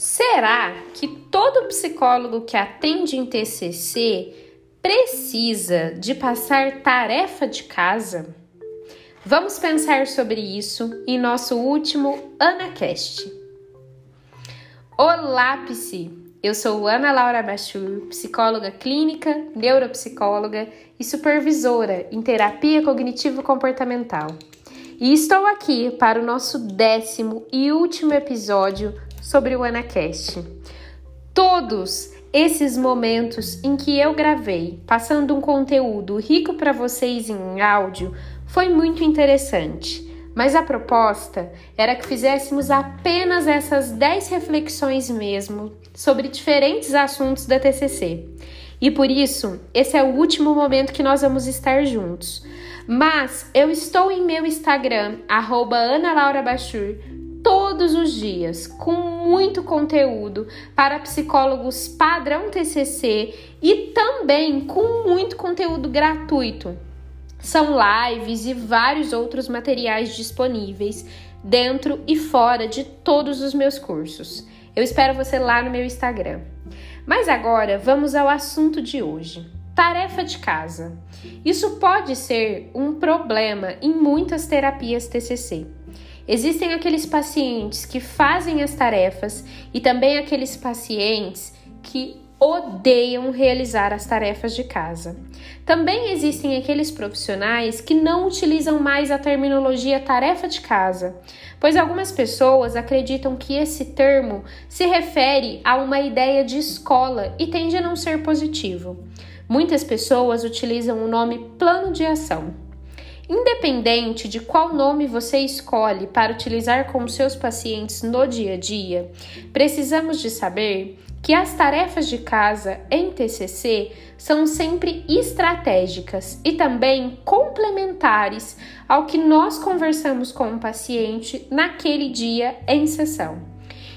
Será que todo psicólogo que atende em TCC precisa de passar tarefa de casa? Vamos pensar sobre isso em nosso último AnaCast. Olá, Psi! Eu sou Ana Laura Bachur, psicóloga clínica, neuropsicóloga e supervisora em terapia cognitivo-comportamental. E estou aqui para o nosso décimo e último episódio sobre o AnaCast. Todos esses momentos em que eu gravei, passando um conteúdo rico para vocês em áudio, foi muito interessante. Mas a proposta era que fizéssemos apenas essas 10 reflexões mesmo sobre diferentes assuntos da TCC. E por isso, esse é o último momento que nós vamos estar juntos. Mas eu estou em meu Instagram, arroba todos os dias, com muito conteúdo para psicólogos padrão TCC e também com muito conteúdo gratuito. São lives e vários outros materiais disponíveis dentro e fora de todos os meus cursos. Eu espero você lá no meu Instagram. Mas agora vamos ao assunto de hoje. Tarefa de casa. Isso pode ser um problema em muitas terapias TCC. Existem aqueles pacientes que fazem as tarefas e também aqueles pacientes que odeiam realizar as tarefas de casa. Também existem aqueles profissionais que não utilizam mais a terminologia tarefa de casa, pois algumas pessoas acreditam que esse termo se refere a uma ideia de escola e tende a não ser positivo. Muitas pessoas utilizam o nome plano de ação. Independente de qual nome você escolhe para utilizar com seus pacientes no dia a dia, precisamos de saber que as tarefas de casa em TCC são sempre estratégicas e também complementares ao que nós conversamos com o paciente naquele dia em sessão.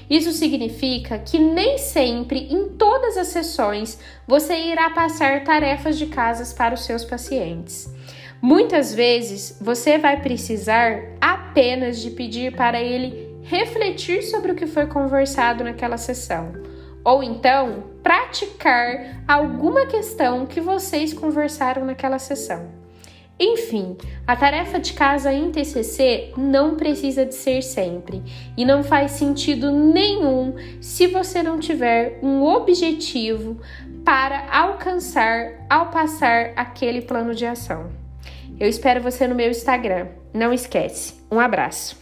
Isso significa que nem sempre, em todas as sessões, você irá passar tarefas de casas para os seus pacientes. Muitas vezes você vai precisar apenas de pedir para ele refletir sobre o que foi conversado naquela sessão ou então praticar alguma questão que vocês conversaram naquela sessão. Enfim, a tarefa de casa em TCC não precisa de ser sempre e não faz sentido nenhum se você não tiver um objetivo para alcançar ao passar aquele plano de ação. Eu espero você no meu Instagram. Não esquece. Um abraço.